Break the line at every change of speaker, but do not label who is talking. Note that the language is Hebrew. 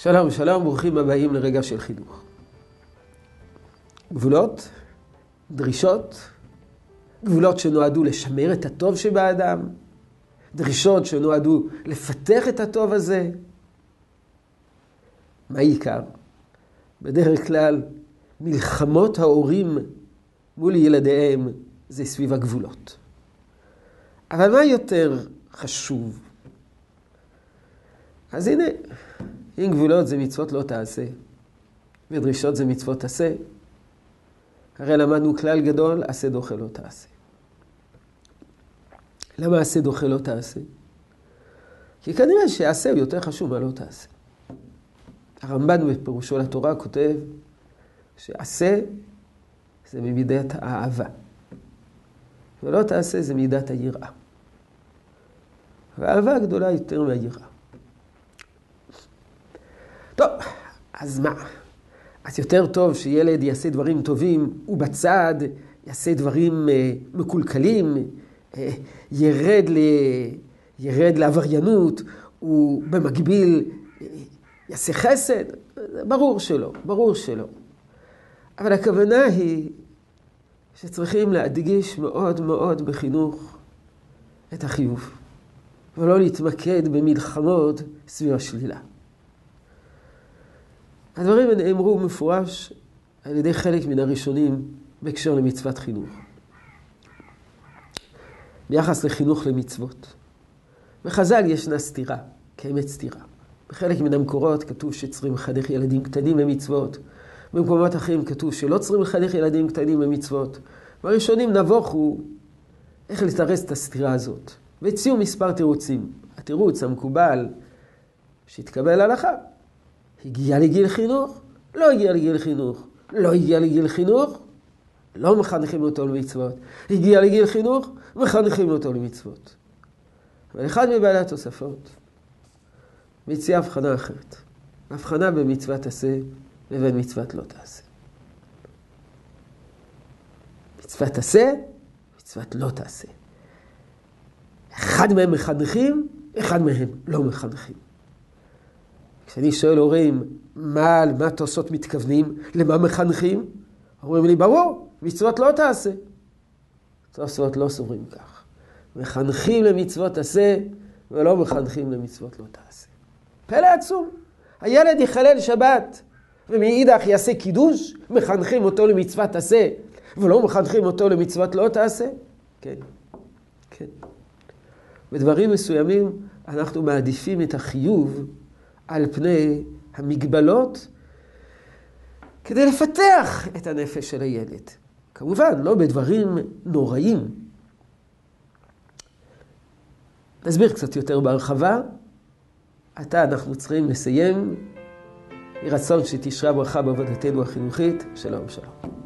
שלום, שלום, ברוכים הבאים לרגע של חינוך. גבולות, דרישות, גבולות שנועדו לשמר את הטוב שבאדם, דרישות שנועדו לפתח את הטוב הזה. מה העיקר? בדרך כלל מלחמות ההורים מול ילדיהם זה סביב הגבולות. אבל מה יותר חשוב? אז הנה, אם גבולות זה מצוות לא תעשה, ודרישות זה מצוות עשה, הרי למדנו כלל גדול, עשה דוחה לא תעשה. למה עשה דוחה לא תעשה? כי כנראה שעשה הוא יותר חשוב מה לא תעשה. הרמב"ן בפירושו לתורה כותב שעשה זה ממידת האהבה, ולא תעשה זה מידת היראה. והאהבה גדולה יותר מהיראה. טוב, אז מה? אז יותר טוב שילד יעשה דברים טובים, ובצד יעשה דברים אה, מקולקלים, אה, ירד, ל... ירד לעבריינות, ובמקביל אה, יעשה חסד. ברור שלא, ברור שלא. אבל הכוונה היא שצריכים להדגיש מאוד מאוד בחינוך את החיוב, ולא להתמקד במלחמות סביב השלילה. הדברים נאמרו מפורש על ידי חלק מן הראשונים בהקשר למצוות חינוך. ביחס לחינוך למצוות. בחז"ל ישנה סתירה, קיימת סתירה. בחלק מן המקורות כתוב שצריכים לחנך ילדים קטנים למצוות. במקומות אחרים כתוב שלא צריכים לחנך ילדים קטנים למצוות. והראשונים נבוכו איך לתרץ את הסתירה הזאת. והציעו מספר תירוצים. התירוץ המקובל שהתקבל הלכה, הגיע לגיל חינוך, לא הגיע לגיל חינוך. לא הגיע לגיל חינוך, לא מחנכים אותו למצוות. הגיע לגיל חינוך, מחנכים אותו למצוות. אבל אחד מבעלי התוספות מציע הבחנה אחרת. הבחנה במצוות עשה לבין מצוות לא תעשה. מצוות עשה, מצוות לא תעשה. אחד מהם מחנכים, אחד מהם לא מחנכים. כשאני שואל הורים, מה, מה תוספות מתכוונים? למה מחנכים? אומרים לי, ברור, מצוות לא תעשה. תוספות לא סוברים כך. מחנכים למצוות עשה, ולא מחנכים למצוות לא תעשה. פלא עצום. הילד יחלל שבת, ומאידך יעשה קידוש, מחנכים אותו למצוות עשה, ולא מחנכים אותו למצוות לא תעשה? כן, כן. בדברים מסוימים אנחנו מעדיפים את החיוב על פני המגבלות כדי לפתח את הנפש של הילד. כמובן, לא בדברים נוראים. נסביר קצת יותר בהרחבה. עתה אנחנו צריכים לסיים. יהי רצון שתשרה ברכה בעבודתנו החינוכית. שלום שלום.